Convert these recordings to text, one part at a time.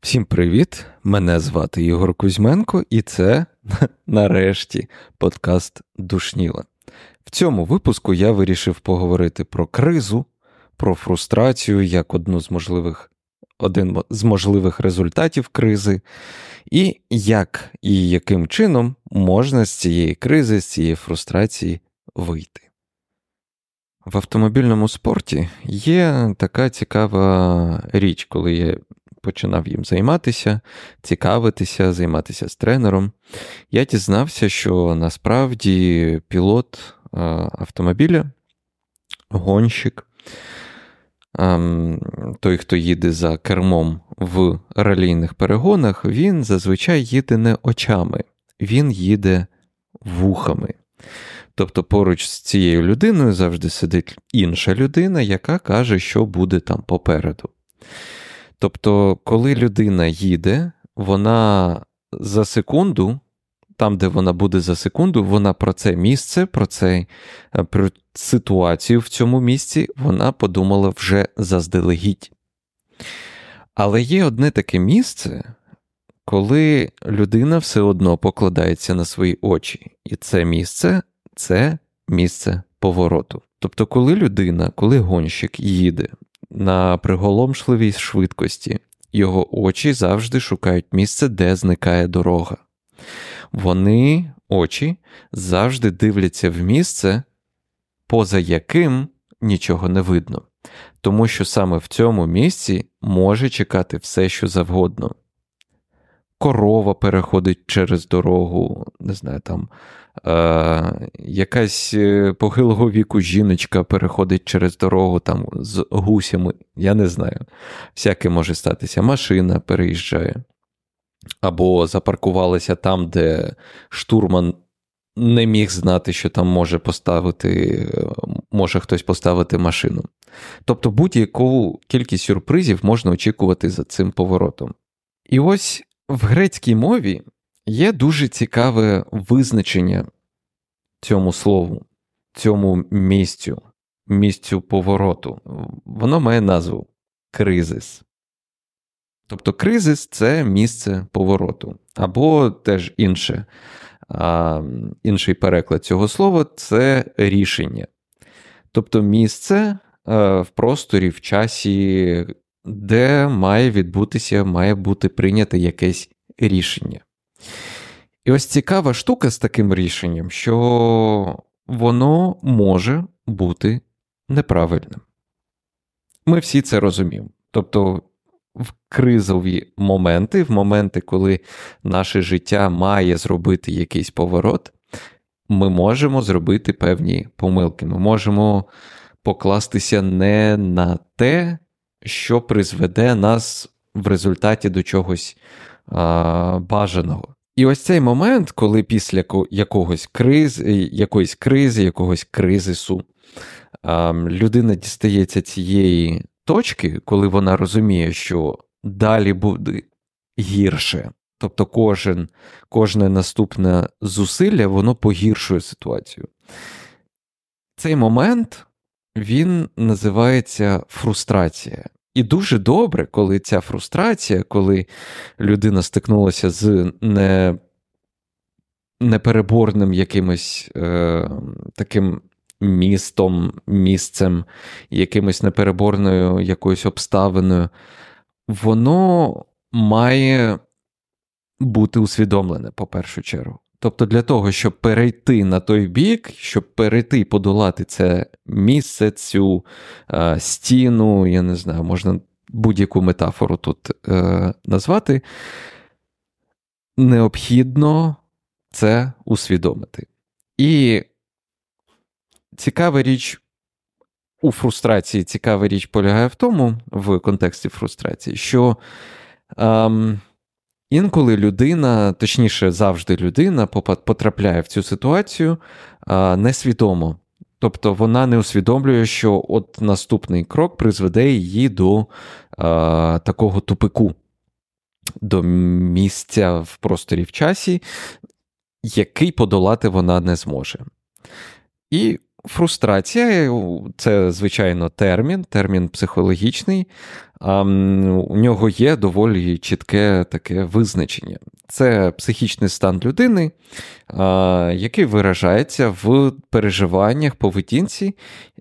Всім привіт! Мене звати Ігор Кузьменко, і це нарешті подкаст Душніла. В цьому випуску я вирішив поговорити про кризу, про фрустрацію як одну з можливих один з можливих результатів кризи, і як і яким чином можна з цієї кризи, з цієї фрустрації вийти. В автомобільному спорті є така цікава річ, коли я починав їм займатися, цікавитися, займатися з тренером. Я дізнався, що насправді пілот автомобіля, гонщик, той, хто їде за кермом в ралійних перегонах, він зазвичай їде не очами, він їде вухами. Тобто поруч з цією людиною завжди сидить інша людина, яка каже, що буде там попереду. Тобто, коли людина їде, вона за секунду там, де вона буде за секунду, вона про це місце, про це, е, про ситуацію в цьому місці, вона подумала вже заздалегідь. Але є одне таке місце, коли людина все одно покладається на свої очі. І це місце це місце повороту. Тобто, коли людина, коли гонщик їде на приголомшливій швидкості, його очі завжди шукають місце, де зникає дорога вони, очі, завжди дивляться в місце, поза яким нічого не видно. Тому що саме в цьому місці може чекати все, що завгодно. Корова переходить через дорогу, не знаю, там якась е, похилого віку жіночка переходить через дорогу там з гусями, я не знаю. Всяке може статися. Машина переїжджає або запаркувалися там, де штурман не міг знати, що там може поставити, може хтось поставити машину. Тобто будь-яку кількість сюрпризів можна очікувати за цим поворотом. І ось в грецькій мові є дуже цікаве визначення цьому слову, цьому місцю, місцю повороту. Воно має назву кризис. Тобто кризис це місце повороту, або теж інше, а, інший переклад цього слова це рішення. Тобто місце а, в просторі, в часі, де має відбутися, має бути прийнято якесь рішення. І ось цікава штука з таким рішенням, що воно може бути неправильним. Ми всі це розуміємо. Тобто в кризові моменти, в моменти, коли наше життя має зробити якийсь поворот, ми можемо зробити певні помилки. Ми можемо покластися не на те, що призведе нас в результаті до чогось а, бажаного. І ось цей момент, коли після якогось криз, якоїсь кризи, якогось кризису, людина дістається цієї точки, коли вона розуміє, що далі буде гірше. Тобто кожен, кожне наступне зусилля воно погіршує ситуацію. Цей момент він називається фрустрація. І дуже добре, коли ця фрустрація, коли людина стикнулася з не, непереборним якимось е, таким містом, місцем, якимось непереборною якоюсь обставиною, воно має бути усвідомлене по першу чергу. Тобто, для того, щоб перейти на той бік, щоб перейти і подолати це місце, цю е, стіну, я не знаю, можна будь-яку метафору тут е, назвати, необхідно це усвідомити. І цікава річ у фрустрації, цікава річ полягає в тому, в контексті фрустрації, що ем, інколи людина, точніше, завжди людина, потрапляє в цю ситуацію несвідомо. Тобто вона не усвідомлює, що от наступний крок призведе її до такого тупику, до місця в просторі в часі, який подолати вона не зможе. І фрустрація це, звичайно, термін, термін психологічний. А У нього є доволі чітке таке визначення. Це психічний стан людини, який виражається в переживаннях поведінці,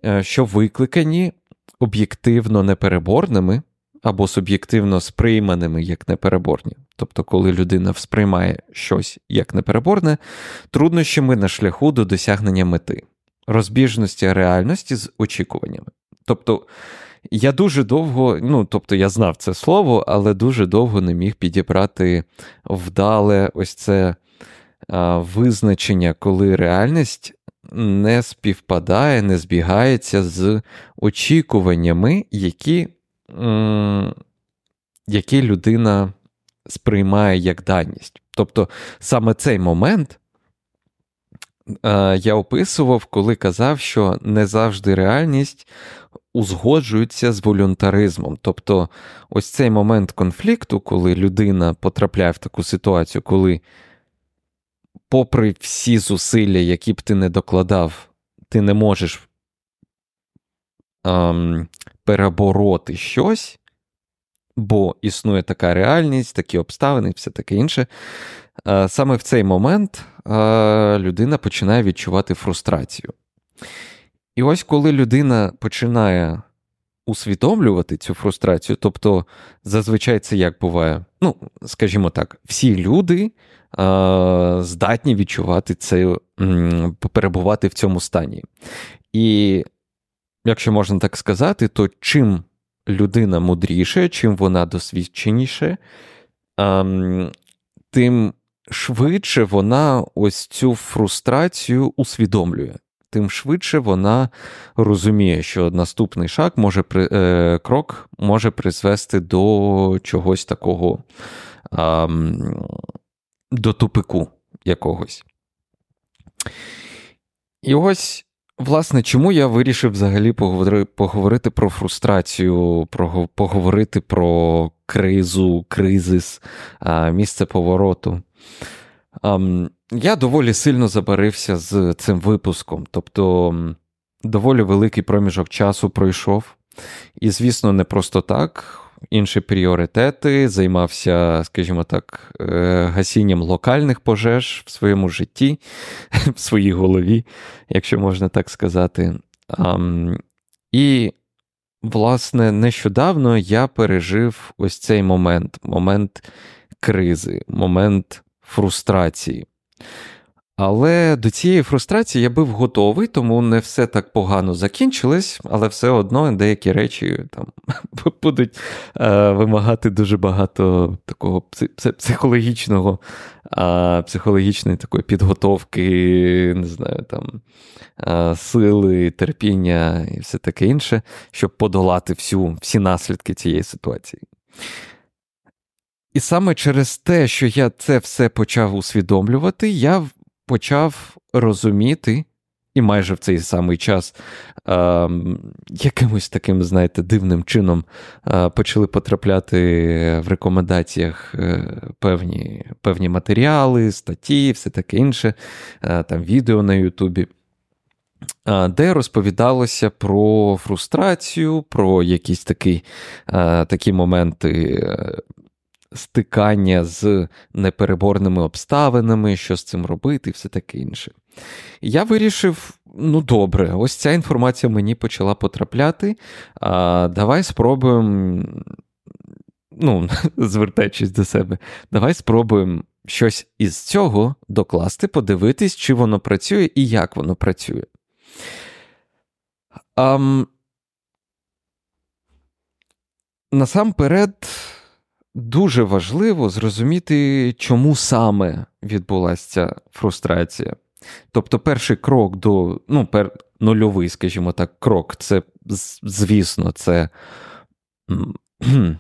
е, що викликані об'єктивно непереборними або суб'єктивно сприйманими як непереборні. Тобто, коли людина сприймає щось як непереборне, труднощами на шляху до досягнення мети, розбіжності реальності з очікуваннями. Тобто, я дуже довго, ну тобто я знав це слово, але дуже довго не міг підібрати вдале ось це а, визначення, коли реальність не співпадає, не збігається з очікуваннями, які, які людина сприймає як даність. Тобто саме цей момент. Я описував, коли казав, що не завжди реальність узгоджуються з волюнтаризмом. Тобто, ось цей момент конфлікту, коли людина потрапляє в таку ситуацію, коли, попри всі зусилля, які б ти не докладав, ти не можеш ем, перебороти щось, бо існує така реальність, такі обставини все таке інше. Е, саме в цей момент е, людина починає відчувати фрустрацію. І ось коли людина починає усвідомлювати цю фрустрацію, тобто зазвичай це як буває, ну, скажімо так, всі люди здатні відчувати це, перебувати в цьому стані. І якщо можна так сказати, то чим людина мудріше, чим вона досвідченіше, тим швидше вона ось цю фрустрацію усвідомлює тим швидше вона розуміє, що наступний шаг може е, крок може призвести до чогось такого, е, до тупику якогось. І ось. Власне, чому я вирішив взагалі поговорити про фрустрацію, про, поговорити про кризу, кризис, місце повороту. Я доволі сильно забарився з цим випуском, тобто доволі великий проміжок часу пройшов. І, звісно, не просто так. Інші пріоритети, займався, скажімо так, е, гасінням локальних пожеж в своєму житті, в своїй голові, якщо можна так сказати. І, власне, нещодавно я пережив ось цей момент, момент кризи, момент фрустрації. Але до цієї фрустрації я був готовий, тому не все так погано закінчилось, але все одно деякі речі там будуть е, вимагати дуже багато такого психологічного, е, психологічної такої підготовки, не знаю, там, е, сили, терпіння і все таке інше, щоб подолати всю, всі наслідки цієї ситуації. І саме через те, що я це все почав усвідомлювати, я почав розуміти, і майже в цей самий час е, якимось таким, знаєте, дивним чином е, почали потрапляти в рекомендаціях е, певні певні матеріали, статті, все таке інше, е, там відео на Ютубі. Е, де розповідалося про фрустрацію, про якісь такі е, такі моменти стикання з непереборними обставинами, що з цим робити, і все таке інше. Я вирішив: ну добре, ось ця інформація мені почала потрапляти. А, Давай спробуємо, ну, звертаючись до себе, давай спробуємо щось із цього докласти, подивитись, чи воно працює і як воно працює. Um, насамперед, дуже важливо зрозуміти, чому саме відбулася ця фрустрація. Тобто, перший крок до ну, пер, нульовий, скажімо так, крок це, звісно, це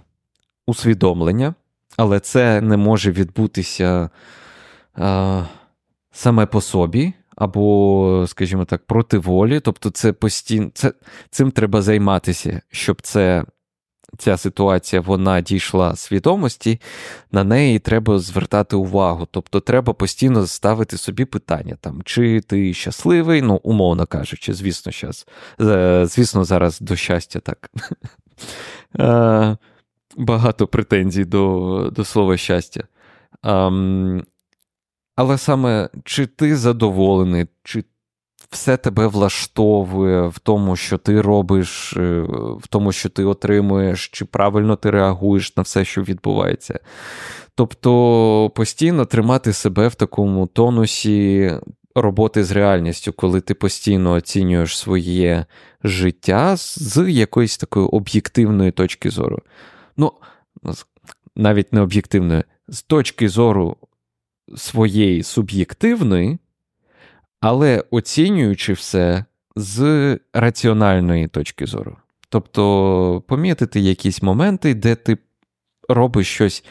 усвідомлення, але це не може відбутися а, саме по собі. Або, скажімо так, проти волі, тобто це постійно це, цим треба займатися, щоб це ця ситуація вона дійшла свідомості, на неї треба звертати увагу. Тобто треба постійно ставити собі питання, там, чи ти щасливий, ну, умовно кажучи, звісно, щас, е, звісно, зараз до щастя так. Е, багато претензій до до слова щастя. Але саме чи ти задоволений, чи все тебе влаштовує в тому, що ти робиш, е, в тому, що ти отримуєш, чи правильно ти реагуєш на все, що відбувається. Тобто постійно тримати себе в такому тонусі роботи з реальністю, коли ти постійно оцінюєш своє життя з якоїсь такої об'єктивної точки зору. Ну, навіть не об'єктивної, з точки зору своєї суб'єктивної, але оцінюючи все з раціональної точки зору. Тобто помітити якісь моменти, де ти робиш щось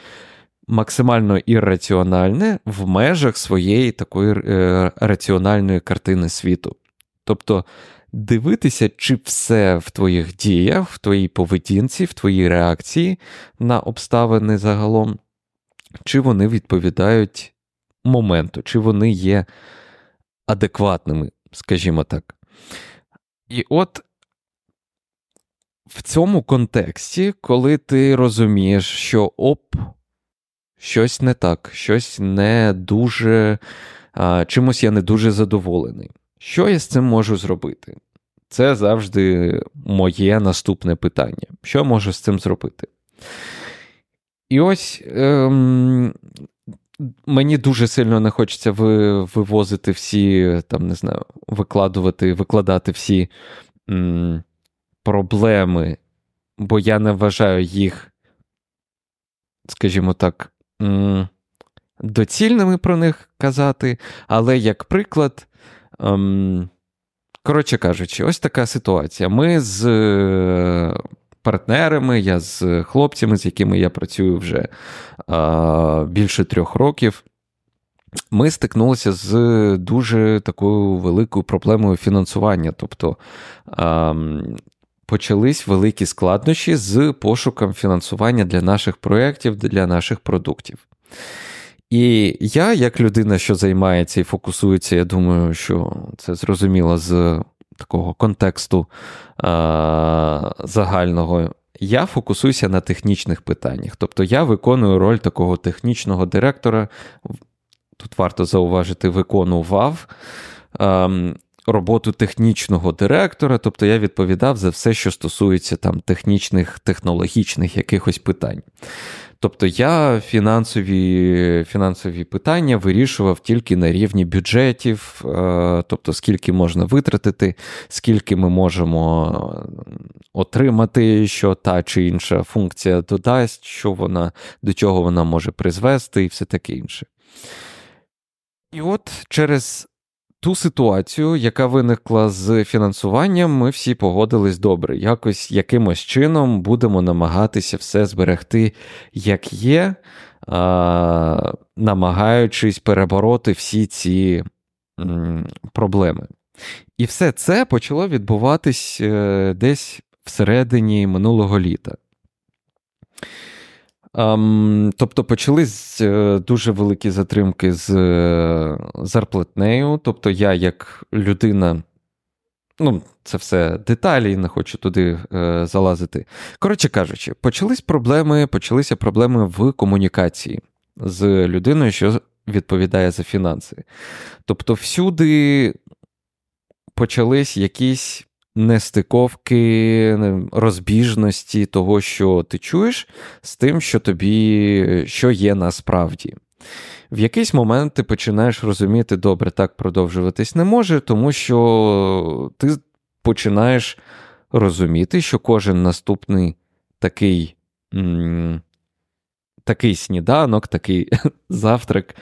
максимально ірраціональне в межах своєї такої е, раціональної картини світу. Тобто дивитися, чи все в твоїх діях, в твоїй поведінці, в твоїй реакції на обставини загалом, чи вони відповідають моменту, чи вони є адекватними, скажімо так. І от в цьому контексті, коли ти розумієш, що оп, щось не так, щось не дуже, а, чимось я не дуже задоволений. Що я з цим можу зробити? Це завжди моє наступне питання. Що я можу з цим зробити? І ось ем, мені дуже сильно не хочеться вивозити всі, там, не знаю, викладувати, викладати всі м, проблеми, бо я не вважаю їх, скажімо так, м, доцільними про них казати, але як приклад. Ем, Коротше кажучи, ось така ситуація. Ми з партнерами, я з хлопцями, з якими я працюю вже а, більше трьох років. Ми стикнулися з дуже такою великою проблемою фінансування. Тобто а, почались великі складнощі з пошуком фінансування для наших проєктів, для наших продуктів. І я, як людина, що займається і фокусується, я думаю, що це зрозуміло з такого контексту е, загального. Я фокусуюся на технічних питаннях. Тобто я виконую роль такого технічного директора. Тут варто зауважити, виконував а, роботу технічного директора, тобто я відповідав за все, що стосується там технічних, технологічних якихось питань. Тобто я фінансові фінансові питання вирішував тільки на рівні бюджетів, е, тобто скільки можна витратити, скільки ми можемо отримати, що та чи інша функція додасть, що вона, до чого вона може призвести, і все таке інше. І от через ту ситуацію, яка виникла з фінансуванням, ми всі погодились добре. Якось якимось чином будемо намагатися все зберегти, як є, а, намагаючись перебороти всі ці м, проблеми. І все це почало відбуватись е, десь всередині минулого літа. Um, тобто почались е, дуже великі затримки з е, зарплатнею. Тобто, я, як людина, ну, це все деталі, не хочу туди е, залазити. Коротше кажучи, почались проблеми, почалися проблеми в комунікації з людиною, що відповідає за фінанси. Тобто, всюди почались якісь нестиковки, розбіжності того, що ти чуєш, з тим, що тобі що є насправді. В якийсь момент ти починаєш розуміти, добре, так продовжуватись не може, тому що ти починаєш розуміти, що кожен наступний такий м- такий сніданок, такий завтрак,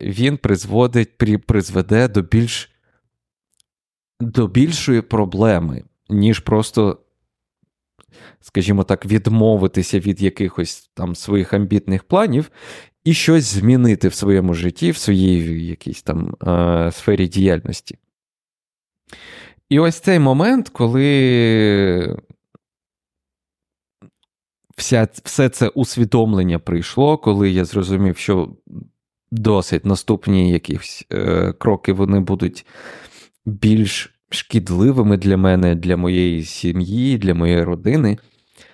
він призводить, призведе до більш до більшої проблеми, ніж просто, скажімо так, відмовитися від якихось там своїх амбітних планів і щось змінити в своєму житті, в своїй якійсь там е, сфері діяльності. І ось цей момент, коли вся, все це усвідомлення прийшло, коли я зрозумів, що досить наступні якісь е, кроки вони будуть більш шкідливими для мене, для моєї сім'ї, для моєї родини.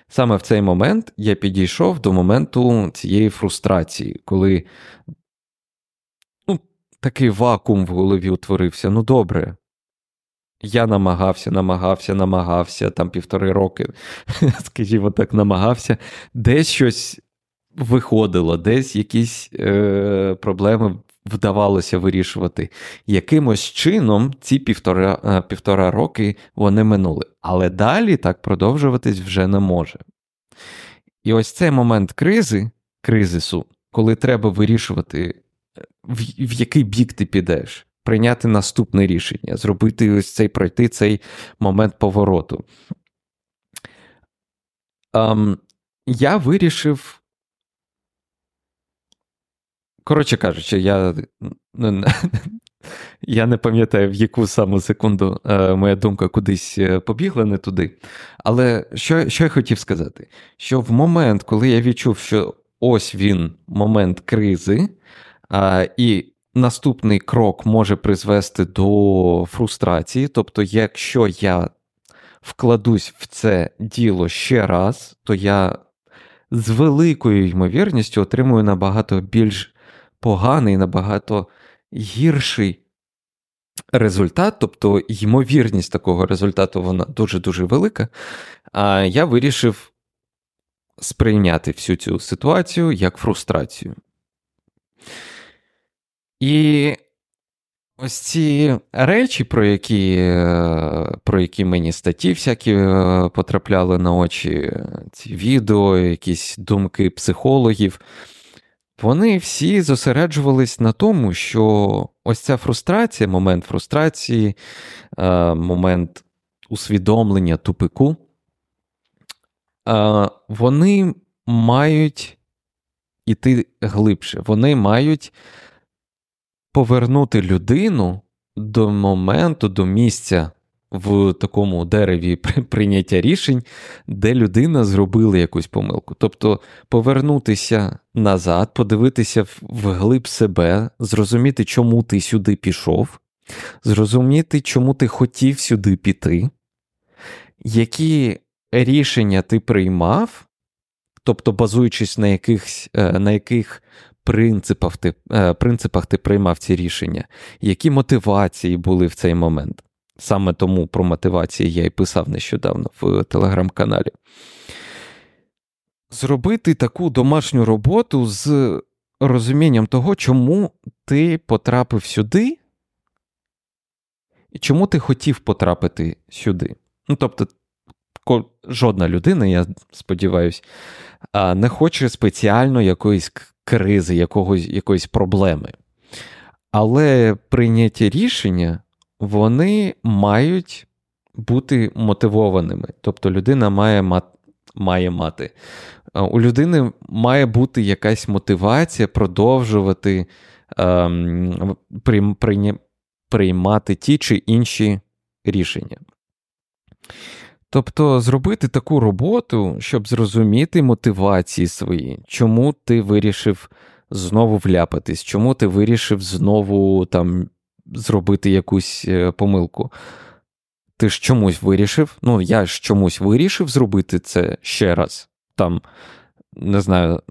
Саме в цей момент я підійшов до моменту цієї фрустрації, коли ну, такий вакуум в голові утворився. Ну, добре. Я намагався, намагався, намагався там півтори роки, скажімо так, намагався, десь щось виходило, десь якісь е, проблеми вдавалося вирішувати. Якимось чином ці півтора, е, півтора роки вони минули. Але далі так продовжуватись вже не може. І ось цей момент кризи, кризису, коли треба вирішувати, е, в, в який бік ти підеш. Прийняти наступне рішення, зробити ось цей пройти цей момент повороту. Um, я вирішив Коротше кажучи, я я не пам'ятаю, в яку саму секунду е, моя думка кудись е, побігла не туди. Але що що я хотів сказати? Що в момент, коли я відчув, що ось він момент кризи, і наступний крок може призвести до фрустрації, тобто, якщо я вкладусь в це діло ще раз, то я з великою ймовірністю отримую набагато більш поганий, набагато гірший результат, тобто ймовірність такого результату вона дуже-дуже велика. А я вирішив сприйняти всю цю ситуацію як фрустрацію. І ось ці речі, про які про які мені статті всякі е, потрапляли на очі, ці відео, якісь думки психологів. Вони всі зосереджувались на тому, що ось ця фрустрація, момент фрустрації, е, момент усвідомлення тупику, е, вони мають іти глибше, вони мають повернути людину до моменту, до місця в такому дереві прийняття рішень, де людина зробила якусь помилку. Тобто повернутися назад, подивитися вглиб себе, зрозуміти, чому ти сюди пішов, зрозуміти, чому ти хотів сюди піти, які рішення ти приймав, тобто базуючись на якихось, е, на яких принципах ти, е, принципах ти приймав ці рішення, які мотивації були в цей момент. Саме тому про мотивації я і писав нещодавно в телеграм-каналі. Зробити таку домашню роботу з розумінням того, чому ти потрапив сюди, і чому ти хотів потрапити сюди. Ну, тобто, жодна людина, я сподіваюся, не хоче спеціально якоїсь кризи, якогось, якоїсь проблеми. Але прийняття рішення вони мають бути мотивованими. Тобто людина має мати. Має мати. У людини має бути якась мотивація продовжувати ем, приймати ті чи інші рішення. Тобто зробити таку роботу, щоб зрозуміти мотивації свої, чому ти вирішив знову вляпатись, чому ти вирішив знову там зробити якусь е, помилку. Ти ж чомусь вирішив. Ну, я ж чомусь вирішив зробити це ще раз. Там, не знаю,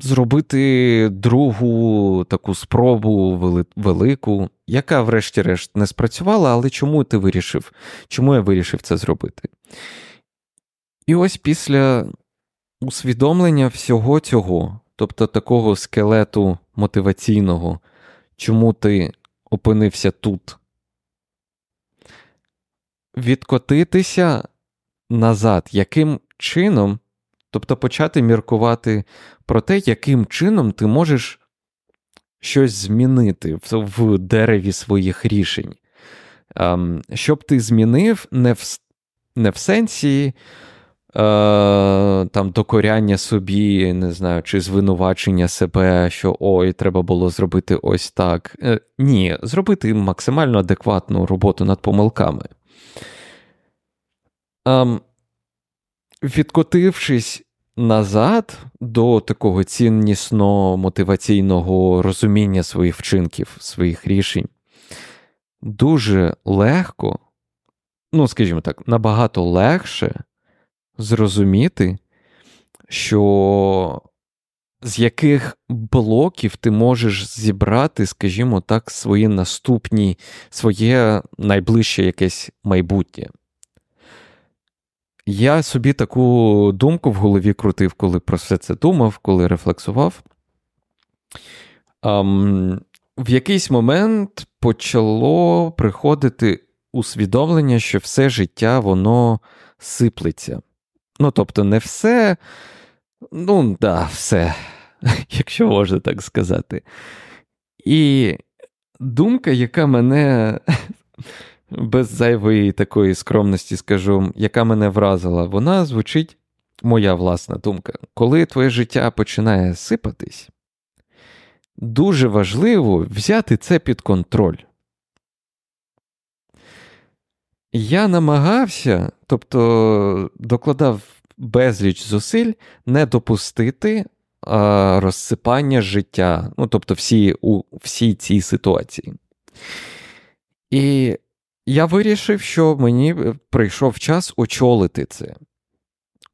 зробити другу таку спробу велику, яка, врешті-решт, не спрацювала, але чому ти вирішив? Чому я вирішив це зробити? І ось після усвідомлення всього цього, тобто такого скелету мотиваційного, чому ти опинився тут. Відкотитися назад, яким чином, тобто почати міркувати про те, яким чином ти можеш щось змінити в дереві своїх рішень. Ем, щоб ти змінив не в не в сенсі там докоряння собі, не знаю, чи звинувачення себе, що ой, треба було зробити ось так. Е, ні, зробити максимально адекватну роботу над помилками. Ем, Відкотившись назад до такого ціннісно мотиваційного розуміння своїх вчинків, своїх рішень, дуже легко, ну, скажімо так, набагато легше зрозуміти, що з яких блоків ти можеш зібрати, скажімо так, свої наступні, своє найближче якесь майбутнє. Я собі таку думку в голові крутив, коли про все це думав, коли рефлексував. Um, в якийсь момент почало приходити усвідомлення, що все життя воно сиплеться. Ну, тобто, не все, ну, да, все, якщо можна так сказати. І думка, яка мене без зайвої такої скромності скажу, яка мене вразила, вона звучить, моя власна думка. Коли твоє життя починає сипатись, дуже важливо взяти це під контроль. Я намагався, тобто докладав безліч зусиль не допустити а, розсипання життя, ну тобто всі у всій цій ситуації. І я вирішив, що мені прийшов час очолити це,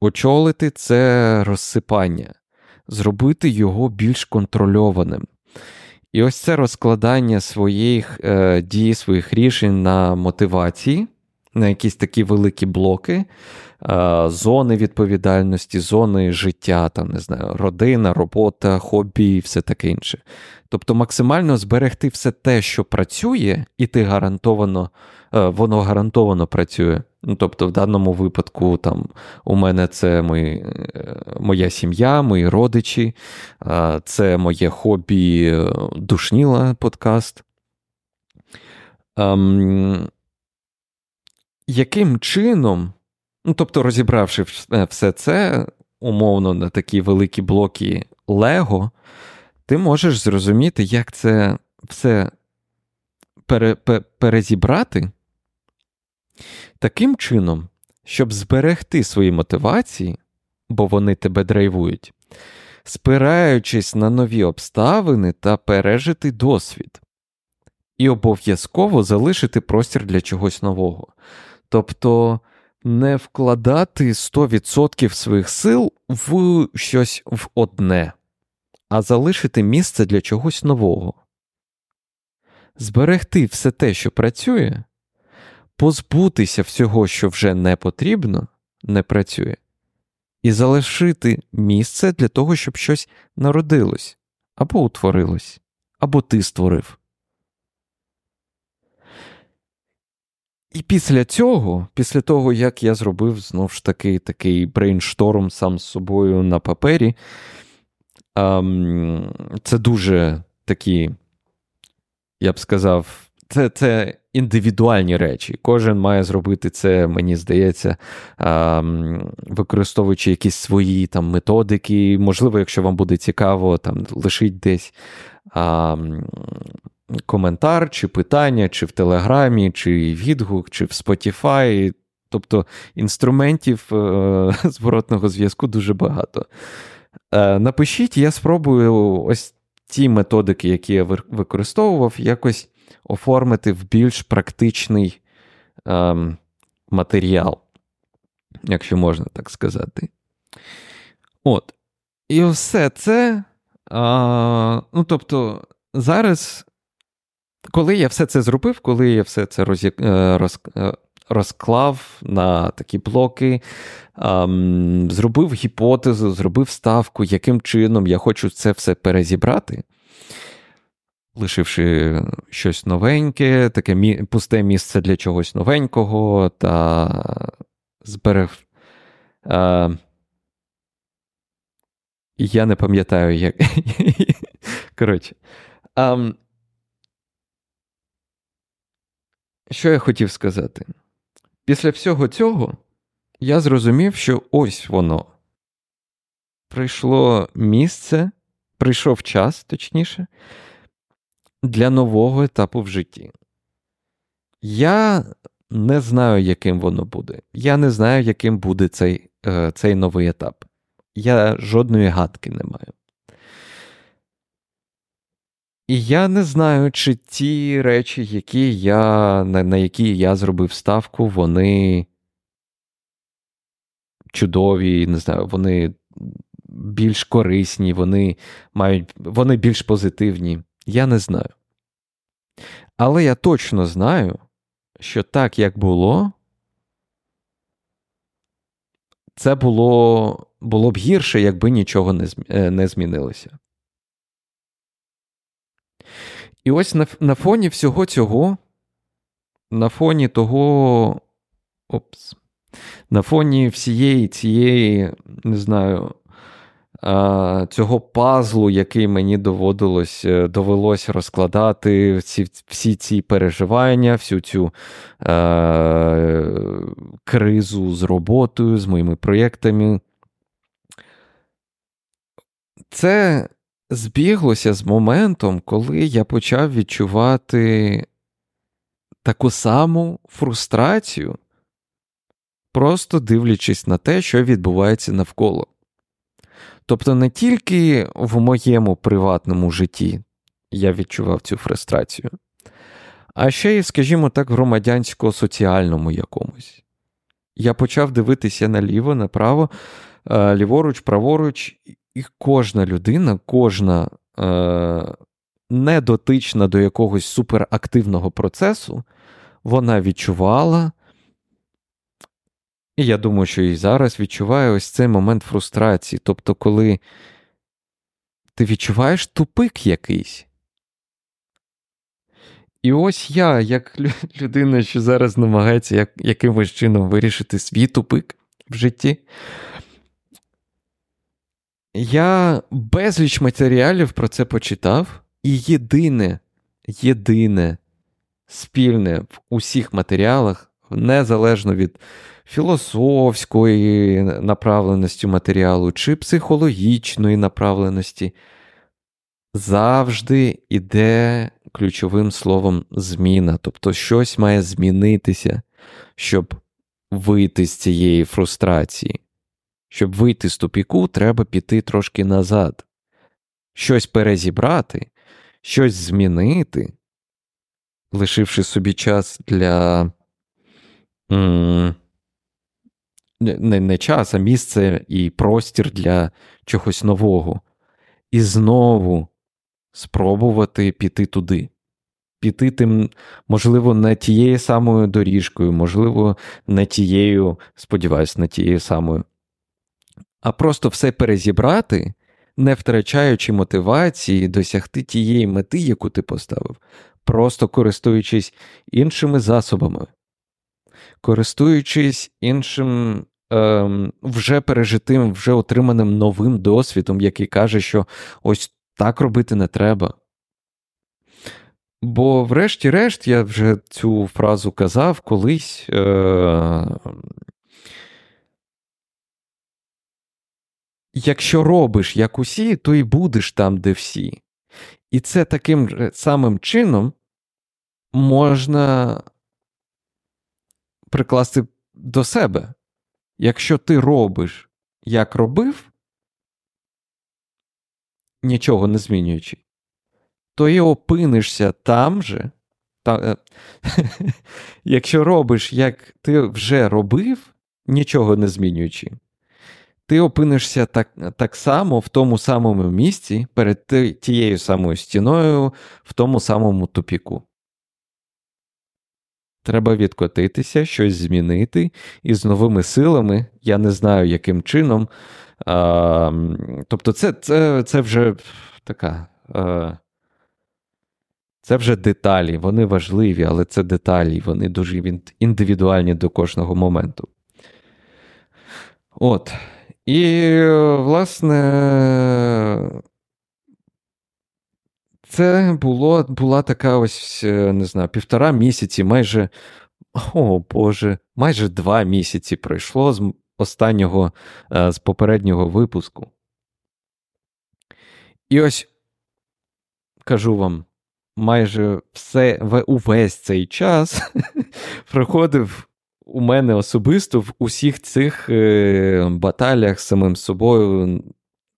очолити це розсипання, зробити його більш контрольованим. І ось це розкладання своїх е, дій, своїх рішень на мотивації, на якісь такі великі блоки, е, зони відповідальності, зони життя, там, не знаю, родина, робота, хобі і все таке інше. Тобто максимально зберегти все те, що працює, і ти гарантовано, е, воно гарантовано працює. Ну, Тобто, в даному випадку, там, у мене це мої, е, моя сім'я, мої родичі, це моє хобі душніла подкаст. Яким чином, ну тобто, розібравши е, все це умовно на такі великі блоки Лего, ти можеш зрозуміти, як це все пере, перезібрати таким чином, щоб зберегти свої мотивації, бо вони тебе драйвують, спираючись на нові обставини та пережити досвід. І обов'язково залишити простір для чогось нового. Тобто не вкладати 100% своїх сил в щось в одне, а залишити місце для чогось нового. Зберегти все те, що працює, позбутися всього, що вже не потрібно, не працює, і залишити місце для того, щоб щось народилось або утворилось, або ти створив. І після цього, після того, як я зробив знову ж таки такий brainstorm сам з собою на папері, ем, це дуже такі, я б сказав, це це індивідуальні речі. Кожен має зробити це, мені здається, ем, використовуючи якісь свої там методики. Можливо, якщо вам буде цікаво, там лишіть десь. Коментар, чи питання, чи в Телеграмі, чи відгук, чи в Spotify. Тобто інструментів е- зворотного зв'язку дуже багато. Е- Напишіть, я спробую ось ті методики, які я використовував, якось оформити в більш практичний е- матеріал, якщо можна так сказати. От. І все це. А, Ну, тобто, зараз коли я все це зробив, коли я все це роз, е, роз, е, розклав на такі блоки, ем, зробив гіпотезу, зробив ставку, яким чином я хочу це все перезібрати, лишивши щось новеньке, таке мі- пусте місце для чогось новенького та зберег. Е, я не пам'ятаю, як. Коротше. Um, Що я хотів сказати? Після всього цього я зрозумів, що ось воно. Прийшло місце, прийшов час, точніше, для нового етапу в житті. Я не знаю, яким воно буде. Я не знаю, яким буде цей, е, цей новий етап. я жодної гадки не маю. І я не знаю, чи ті речі, які я, на, на які я зробив ставку, вони чудові, не знаю, вони більш корисні, вони мають, вони більш позитивні. Я не знаю. Але я точно знаю, що так, як було, це було було б гірше, якби нічого не е, змінилося. І ось на, на фоні всього цього, на фоні того. Опс, на фоні всієї цієї, не знаю, цього пазлу, який мені доводилось, е, довелось розкладати, всі всі ці переживання, всю цю е, кризу з роботою, з моїми проєктами. Це збіглося з моментом, коли я почав відчувати таку саму фрустрацію, просто дивлячись на те, що відбувається навколо. Тобто не тільки в моєму приватному житті я відчував цю фрустрацію, а ще й, скажімо так, громадянсько-соціальному якомусь. Я почав дивитися наліво, направо, е, ліворуч, праворуч, і кожна людина, кожна е, недотична до якогось суперактивного процесу, вона відчувала і я думаю, що і зараз відчуваю ось цей момент фрустрації. Тобто, коли ти відчуваєш тупик якийсь. І ось я, як людина, що зараз намагається як, якимось чином вирішити свій тупик в житті, я безліч матеріалів про це почитав, і єдине, єдине спільне в усіх матеріалах, незалежно від філософської направленості матеріалу чи психологічної направленості, завжди йде ключовим словом зміна. Тобто щось має змінитися, щоб вийти з цієї фрустрації. Щоб вийти з тупіку, треба піти трошки назад, щось перезібрати, щось змінити, лишивши собі час для не, не час, а місце і простір для чогось нового. І знову спробувати піти туди. Піти тим, можливо, не тією самою доріжкою, можливо, не тією, сподіваюся, не тією самою. А просто все перезібрати, не втрачаючи мотивації досягти тієї мети, яку ти поставив, просто користуючись іншими засобами, користуючись іншим ем, вже пережитим, вже отриманим новим досвідом, який каже, що ось так робити не треба. Бо, врешті-решт, я вже цю фразу казав колись. Е- Якщо робиш як усі, то і будеш там, де всі. І це таким самим чином можна прикласти до себе. Якщо ти робиш, як робив, нічого не змінюючи, то і опинишся там же. Та, е, Якщо робиш, як ти вже робив, нічого не змінюючи, ти опинишся так так само в тому самому місці перед тією самою стіною, в тому самому тупіку. Треба відкотитися, щось змінити, і з новими силами, я не знаю, яким чином. А, Тобто, це це, це вже така. А, це вже деталі, вони важливі, але це деталі, вони дуже індивідуальні до кожного моменту. От. І, власне, це було, була така ось, е, не знаю, півтора місяці, майже, о Боже, майже два місяці пройшло з останнього, е, з попереднього випуску. І ось кажу вам, майже все увесь цей час проходив у мене особисто в усіх цих е, баталіях з самим собою,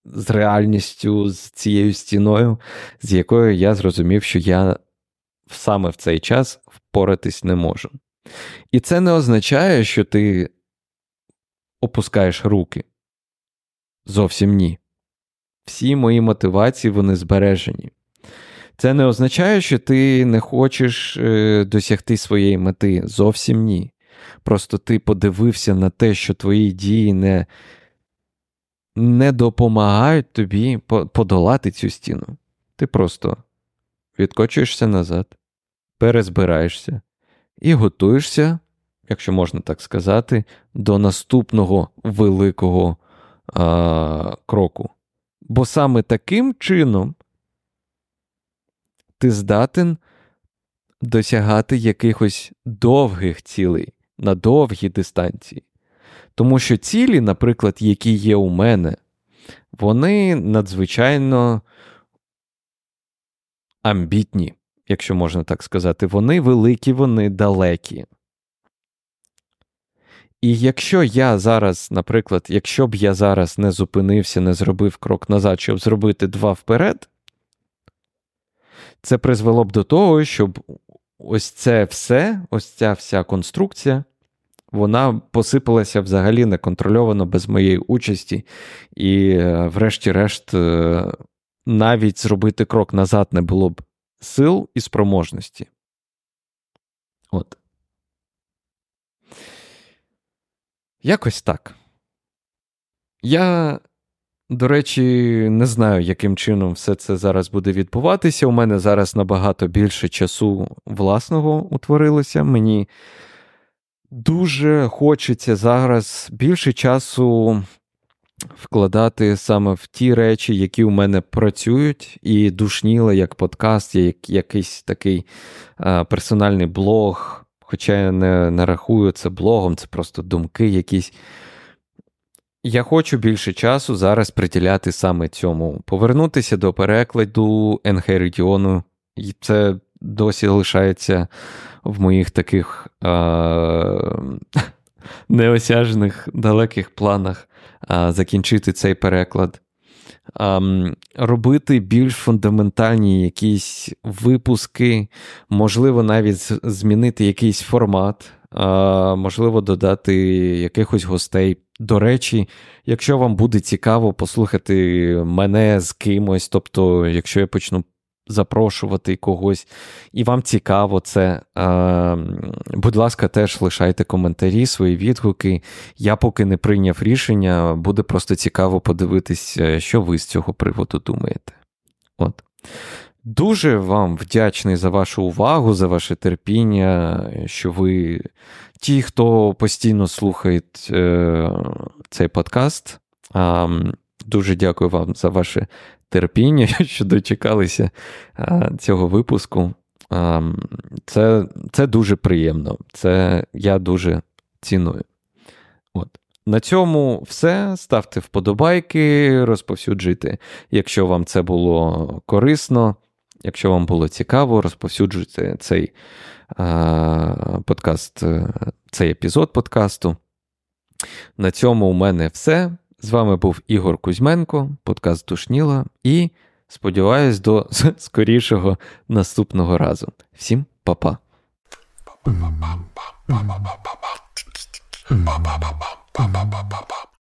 з реальністю, з цією стіною, з якою я зрозумів, що я саме в цей час впоратись не можу. І це не означає, що ти опускаєш руки. Зовсім ні. Всі мої мотивації вони збережені. Це не означає, що ти не хочеш е, досягти своєї мети. Зовсім ні. Просто ти подивився на те, що твої дії не не допомагають тобі подолати цю стіну. Ти просто відкочуєшся назад, перезбираєшся і готуєшся, якщо можна так сказати, до наступного великого а, кроку. Бо саме таким чином ти здатен досягати якихось довгих цілей на довгі дистанції. Тому що цілі, наприклад, які є у мене, вони надзвичайно амбітні, якщо можна так сказати. Вони великі, вони далекі. І якщо я зараз, наприклад, якщо б я зараз не зупинився, не зробив крок назад, щоб зробити два вперед, це призвело б до того, щоб ось це все, ось ця вся конструкція, вона посипалася взагалі неконтрольовано без моєї участі, і, е, врешті-решт, е, навіть зробити крок назад не було б сил і спроможності. От. Якось так. Я, до речі, не знаю, яким чином все це зараз буде відбуватися. У мене зараз набагато більше часу власного утворилося. Мені дуже хочеться зараз більше часу вкладати саме в ті речі, які у мене працюють, і душніли як подкаст, як якийсь такий а, персональний блог. Хоча я не, не рахую це блогом, це просто думки якісь. Я хочу більше часу зараз приділяти саме цьому, повернутися до перекладу Енхеридіону, і це досі лишається в моїх таких а, неосяжних далеких планах а, закінчити цей переклад. А, робити більш фундаментальні якісь випуски, можливо, навіть змінити якийсь формат, а, можливо, додати якихось гостей. До речі, якщо вам буде цікаво послухати мене з кимось, тобто, якщо я почну запрошувати когось, і вам цікаво це. Будь ласка, теж лишайте коментарі, свої відгуки. Я поки не прийняв рішення, буде просто цікаво подивитися, що ви з цього приводу думаєте. От. Дуже вам вдячний за вашу увагу, за ваше терпіння, що ви ті, хто постійно слухають е, цей подкаст. Е, дуже дякую вам за ваше терпіння, що дочекалися цього випуску. Це це дуже приємно. Це я дуже ціную. От. На цьому все. Ставте вподобайки, розповсюджуйте, якщо вам це було корисно, якщо вам було цікаво, розповсюджуйте цей а, подкаст, цей епізод подкасту. На цьому у мене все. З вами був Ігор Кузьменко, подкаст Душніла, і сподіваюсь, до скорішого наступного разу. Всім па-па.